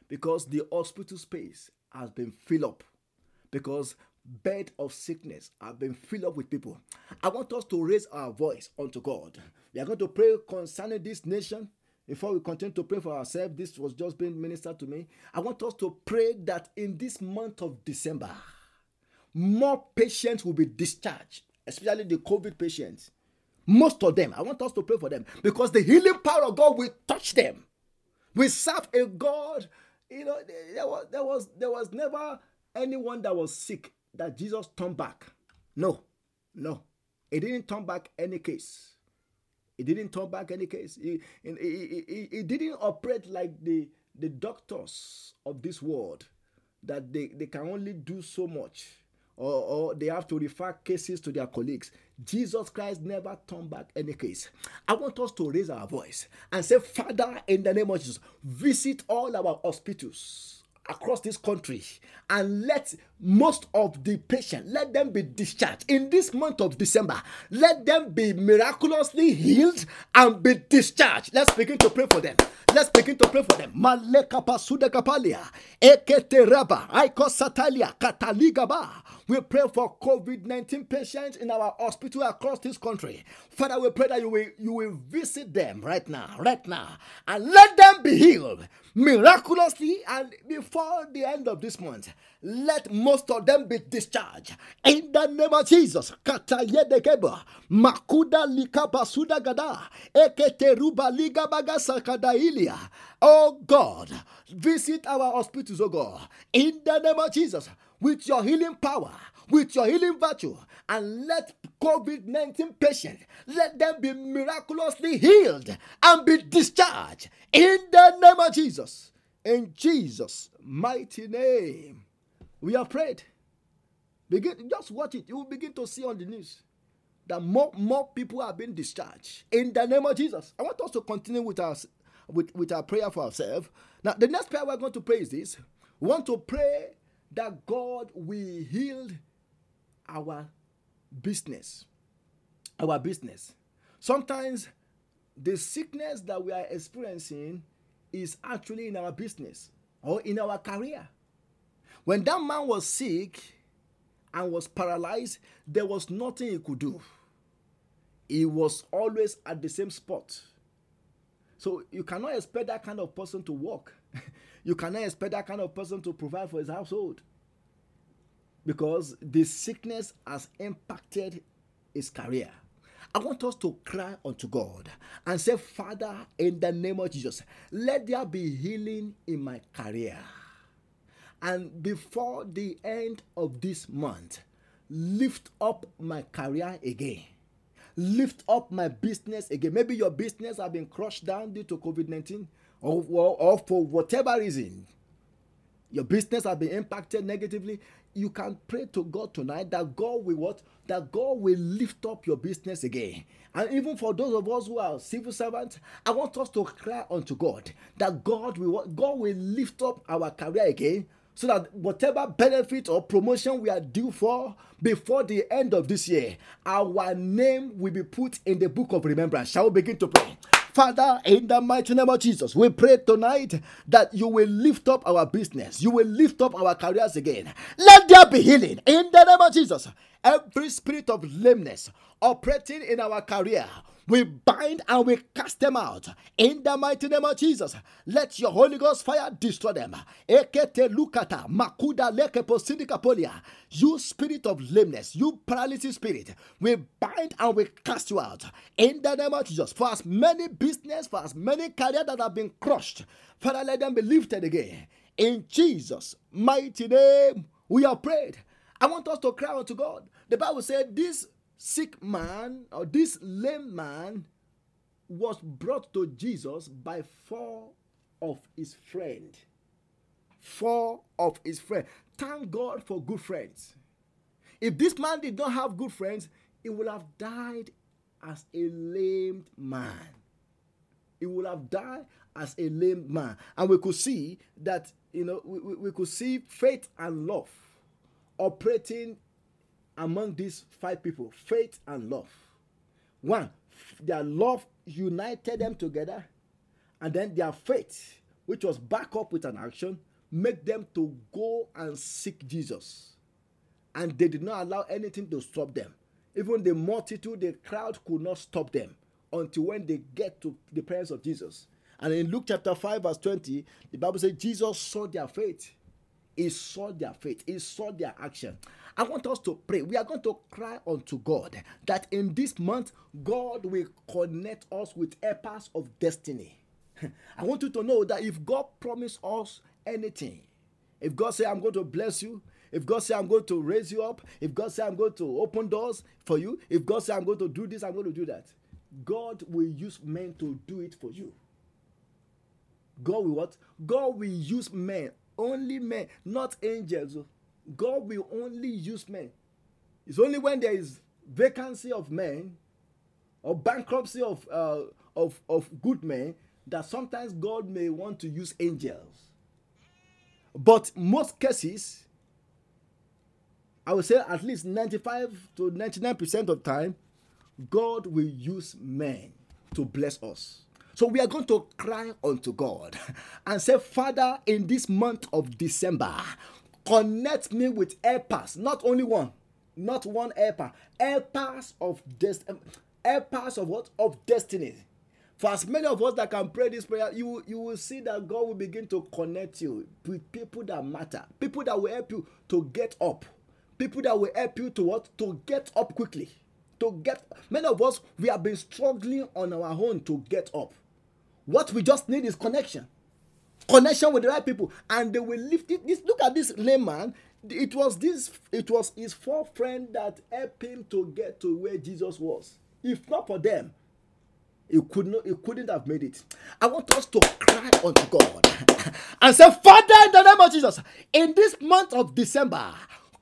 because the hospital space has been filled up because bed of sickness have been filled up with people. I want us to raise our voice unto God. We are going to pray concerning this nation. Before we continue to pray for ourselves, this was just being ministered to me. I want us to pray that in this month of December, more patients will be discharged, especially the COVID patients. Most of them, I want us to pray for them because the healing power of God will touch them. We serve a God, you know, there was there was there was never anyone that was sick that Jesus turned back. No, no. He didn't turn back any case. He didn't turn back any case. He, he, he, he, didn't operate like the, the doctors of this world that they, they can only do so much or, or they have to refer cases to their colleagues. Jesus Christ never turned back any case. I want us to raise our voice and say, Father, in the name of Jesus, visit all our hospitals across this country and let most of the patients let them be discharged. In this month of december let them be miraculously healed and be discharged. Let's begin to pray for them. Let's begin to pray for them. Maleka pasuda kapalia eketeraba aikosatalia kataligaba we pray for COVID-19 patients in our hospital across this country. Father, we pray that you will, you will visit them right now, right now, and let them be healed miraculously and before the end of this month. Let most of them be discharged in the name of Jesus. Makuda likaba sudagada eketeruba ligabaga sakadailia. Oh God, visit our hospitals, oh God, in the name of Jesus with your healing power, with your healing virtue, and let COVID 19 patients let them be miraculously healed and be discharged in the name of Jesus. In Jesus' mighty name, we have prayed. Begin, just watch it. You will begin to see on the news that more, more people are being discharged in the name of Jesus. I want us to continue with our, with, with our prayer for ourselves. Now, the next prayer we're going to pray is this. We want to pray that God will heal our business. Our business. Sometimes the sickness that we are experiencing is actually in our business or in our career. When that man was sick and was paralyzed, there was nothing he could do. He was always at the same spot. So you cannot expect that kind of person to walk. (laughs) you cannot expect that kind of person to provide for his household because the sickness has impacted his career. I want us to cry unto God and say, Father, in the name of Jesus, let there be healing in my career. And before the end of this month, lift up my career again. Lift up my business again. Maybe your business has been crushed down due to COVID 19 or, or, or for whatever reason. Your business has been impacted negatively you can pray to God tonight that God will what? That God will lift up your business again. And even for those of us who are civil servants, I want us to cry unto God that God will God will lift up our career again so that whatever benefit or promotion we are due for before the end of this year, our name will be put in the book of remembrance. Shall we begin to pray? Father, in the mighty name of Jesus, we pray tonight that you will lift up our business, you will lift up our careers again. Let there be healing in the name of Jesus. Every spirit of lameness operating in our career, we bind and we cast them out in the mighty name of Jesus. Let your Holy Ghost fire destroy them. Ekete lukata makuda leke polia. You spirit of lameness, you paralysis spirit, we bind and we cast you out in the name of Jesus. For as many business, for as many career that have been crushed, Father, let them be lifted again. In Jesus' mighty name, we are prayed. I want us to cry out to God. The Bible said this sick man or this lame man was brought to Jesus by four of his friends. Four of his friends. Thank God for good friends. If this man did not have good friends, he would have died as a lame man. He would have died as a lame man. And we could see that, you know, we, we could see faith and love operating among these five people faith and love. One, their love united them together, and then their faith, which was back up with an action, make them to go and seek Jesus. And they did not allow anything to stop them. Even the multitude, the crowd could not stop them until when they get to the presence of Jesus. And in Luke chapter 5, verse 20, the Bible says Jesus saw their faith. He saw their faith, he saw their action. I want us to pray. We are going to cry unto God that in this month, God will connect us with helpers of destiny. (laughs) I want you to know that if God promised us anything, if God say, I'm going to bless you, if God say I'm going to raise you up, if God say I'm going to open doors for you, if God say I'm going to do this, I'm going to do that. God will use men to do it for you. God will what? God will use men, only men, not angels. God will only use men. It's only when there is vacancy of men or bankruptcy of, uh, of, of good men that sometimes God may want to use angels. But most cases, I would say at least 95 to 99% of time, God will use men to bless us. So we are going to cry unto God (laughs) and say, Father, in this month of December, connect me with helpers, not only one, not one helper, helpers of destiny, um, helpers of what? Of destiny. For as many of us that can pray this prayer, you, you will see that God will begin to connect you with people that matter, people that will help you to get up, people that will help you to what? To get up quickly. To get many of us we have been struggling on our own to get up. What we just need is connection connection with the right people, and they will lift it. This look at this layman. It was this. It was his four friends that helped him to get to where Jesus was. If not for them, he could not. He couldn't have made it. I want us to cry unto God (laughs) and say, Father, in the name of Jesus, in this month of December,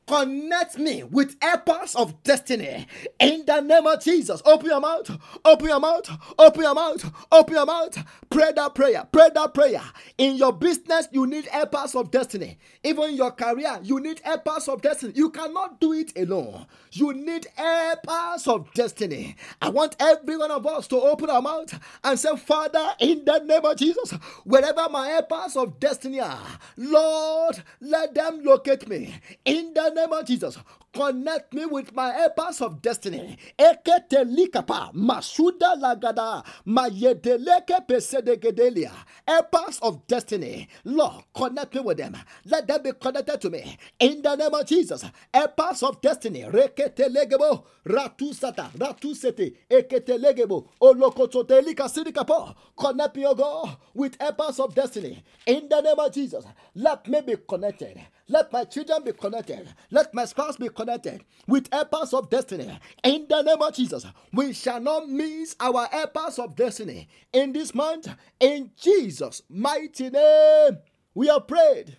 Connect me with helpers of destiny in the name of Jesus. Open your mouth, open your mouth, open your mouth, open your mouth. Pray that prayer, pray that prayer. In your business, you need helpers of destiny. Even in your career, you need helpers of destiny. You cannot do it alone. You need helpers of destiny. I want every one of us to open our mouth and say, Father, in the name of Jesus, wherever my helpers of destiny are, Lord, let them locate me in the name of Jesus. Connect me with my helpers of destiny. Ekete likapa, masuda lagada, mayedeleke pesedegedelia. Helpers of destiny. Lord, connect me with them. Let them be connected to me. In the name of Jesus. Helpers of destiny. Rekete legebo, ratu sata, ratu sete, ekete legebo, olokotote likasirikapo. Connect me, O God, with helpers of destiny. In the name of Jesus. Let me be connected. Let my children be connected. Let my spouse be connected with helpers of destiny. In the name of Jesus, we shall not miss our helpers of destiny in this month. In Jesus' mighty name, we have prayed.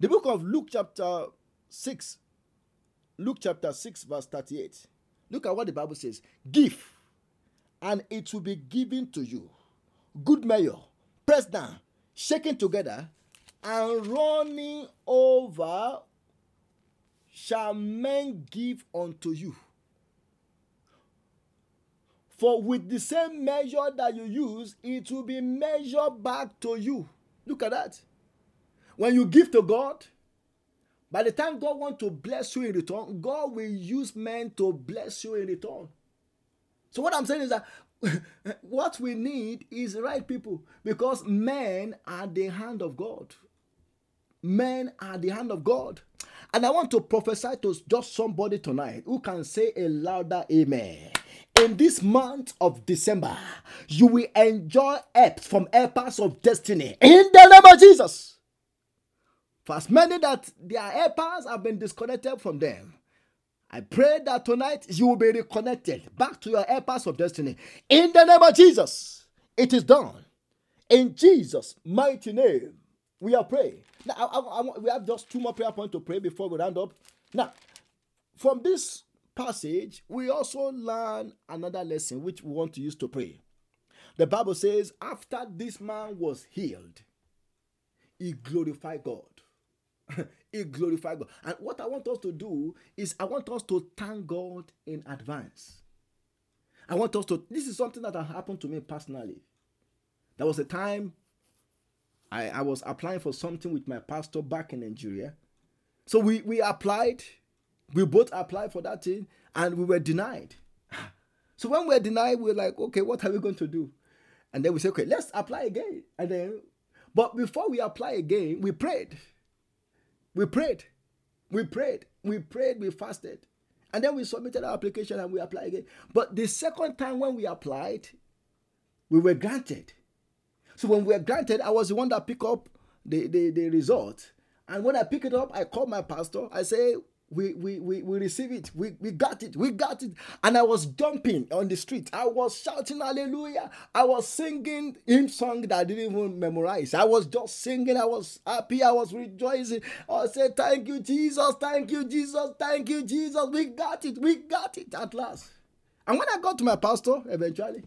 The book of Luke, chapter 6. Luke chapter 6, verse 38. Look at what the Bible says. Give, and it will be given to you. Good measure, pressed down, shaken together, and running over shall men give unto you. For with the same measure that you use, it will be measured back to you. Look at that. When you give to God, by the time God wants to bless you in return, God will use men to bless you in return. So, what I'm saying is that (laughs) what we need is right people because men are the hand of God. Men are the hand of God. And I want to prophesy to just somebody tonight who can say a louder amen. In this month of December, you will enjoy help from helpers of destiny in the name of Jesus. For as many that their helpers have been disconnected from them, I pray that tonight you will be reconnected back to your helpers of destiny. In the name of Jesus, it is done. In Jesus' mighty name, we are praying. Now, I, I, I, we have just two more prayer points to pray before we round up. Now, from this passage, we also learn another lesson which we want to use to pray. The Bible says, after this man was healed, he glorified God. (laughs) he glorified God. And what I want us to do is, I want us to thank God in advance. I want us to, this is something that happened to me personally. There was a time I, I was applying for something with my pastor back in Nigeria. So we, we applied, we both applied for that thing, and we were denied. (laughs) So when we're denied, we're like, okay, what are we going to do? And then we say, okay, let's apply again. And then, but before we apply again, we prayed. We prayed. We prayed. We prayed. We fasted. And then we submitted our application and we applied again. But the second time when we applied, we were granted. So when we were granted, I was the one that picked up the, the, the result. And when I pick it up, I call my pastor. I say, we, we, we, we receive it. We, we got it. We got it. And I was jumping on the street. I was shouting hallelujah. I was singing hymn song that I didn't even memorize. I was just singing. I was happy. I was rejoicing. I said, thank you, Jesus. Thank you, Jesus. Thank you, Jesus. We got it. We got it at last. And when I got to my pastor, eventually,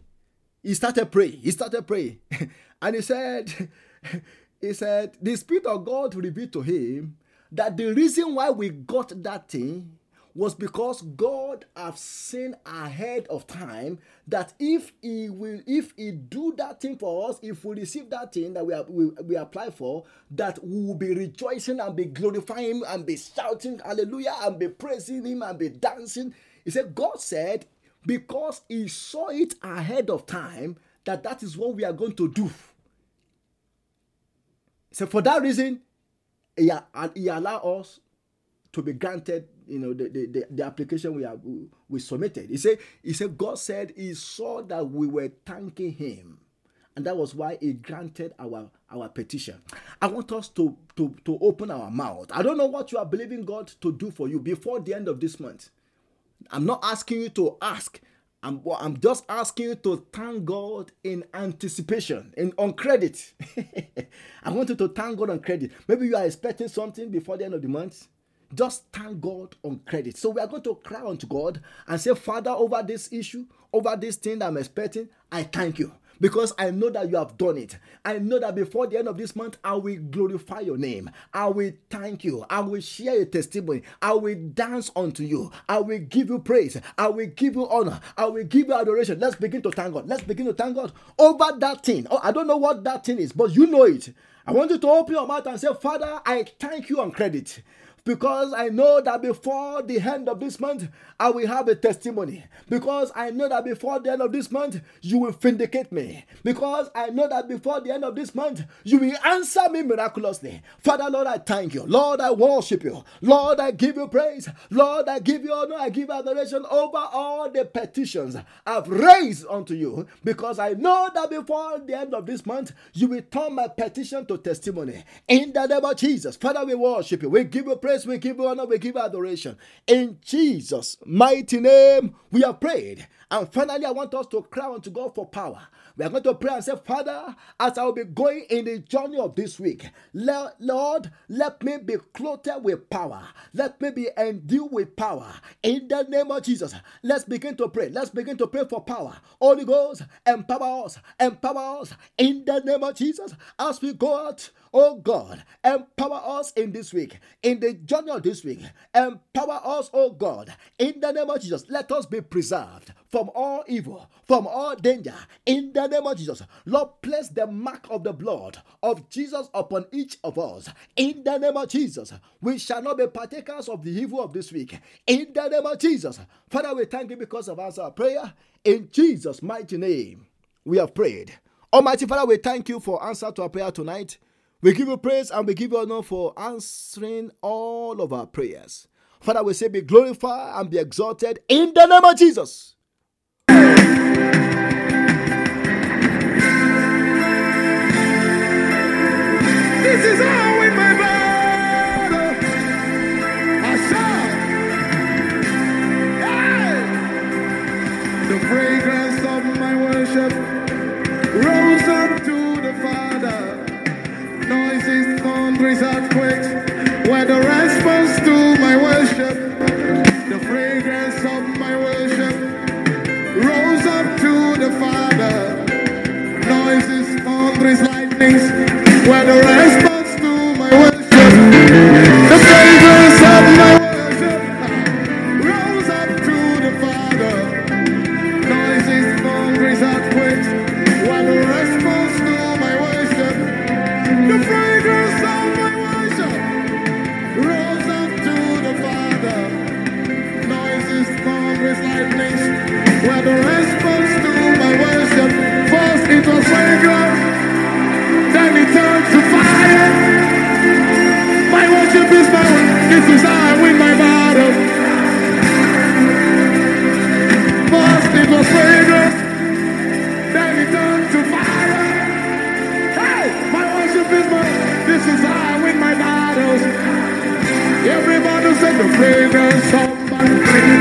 he started praying. He started praying. (laughs) and he said, (laughs) he said, the Spirit of God revealed to him that the reason why we got that thing was because God have seen ahead of time that if He will, if He do that thing for us, if we receive that thing that we are, we, we apply for, that we will be rejoicing and be glorifying Him and be shouting Hallelujah and be praising Him and be dancing. He said, God said, because He saw it ahead of time that that is what we are going to do. So for that reason, he, he allowed us to be granted you know the, the, the, application we have we submitted. He said he said god said he saw that we were thanking him. And that was why he granted our our petition. I want us to to to open our mouth. I don't know what you are believing god to do for you before the end of this month. I'm not asking you to ask I'm, I'm just asking you to thank God in anticipation, in on credit. (laughs) I want you to thank God on credit. Maybe you are expecting something before the end of the month. Just thank God on credit. So we are going to cry unto God and say, Father, over this issue, over this thing that I'm expecting, I thank you because I know that you have done it. I know that before the end of this month, I will glorify your name. I will thank you. I will share a testimony. I will dance unto you. I will give you praise. I will give you honor. I will give you adoration. Let's begin to thank God. Let's begin to thank God over that thing. Oh, I don't know what that thing is, but you know it. I want you to open your mouth and say, Father, I thank you on credit because I know that before the end of this month, I will have a testimony. Because I know that before the end of this month, you will vindicate me. Because I know that before the end of this month, you will answer me miraculously. Father, Lord, I thank you. Lord, I worship you. Lord, I give you praise. Lord, I give you honor. I give adoration over all the petitions I've raised unto you. Because I know that before the end of this month, you will turn my petition to testimony. In the name of Jesus, Father, we worship you. We give you praise praise, we give honor, we give adoration. In Jesus' mighty name, we have prayed. And finally, I want us to cry unto God for power. We are going to pray and say, Father, as I will be going in the journey of this week, Lord, let me be clothed with power. Let me be endued with power. In the name of Jesus, let's begin to pray. Let's begin to pray for power. Holy Ghost, empower us, empower us in the name of Jesus as we go out Oh God, empower us in this week, in the journey of this week. Empower us, oh God, in the name of Jesus. Let us be preserved from all evil, from all danger, in the name of Jesus. Lord, place the mark of the blood of Jesus upon each of us, in the name of Jesus. We shall not be partakers of the evil of this week, in the name of Jesus. Father, we thank you because of answer our prayer. In Jesus' mighty name, we have prayed. Almighty Father, we thank you for answer to our prayer tonight. We give you praise and we give you honor for answering all of our prayers. Father, we say, be glorified and be exalted in the name of Jesus. This is how earthquakes were the response to sing the fragrance of my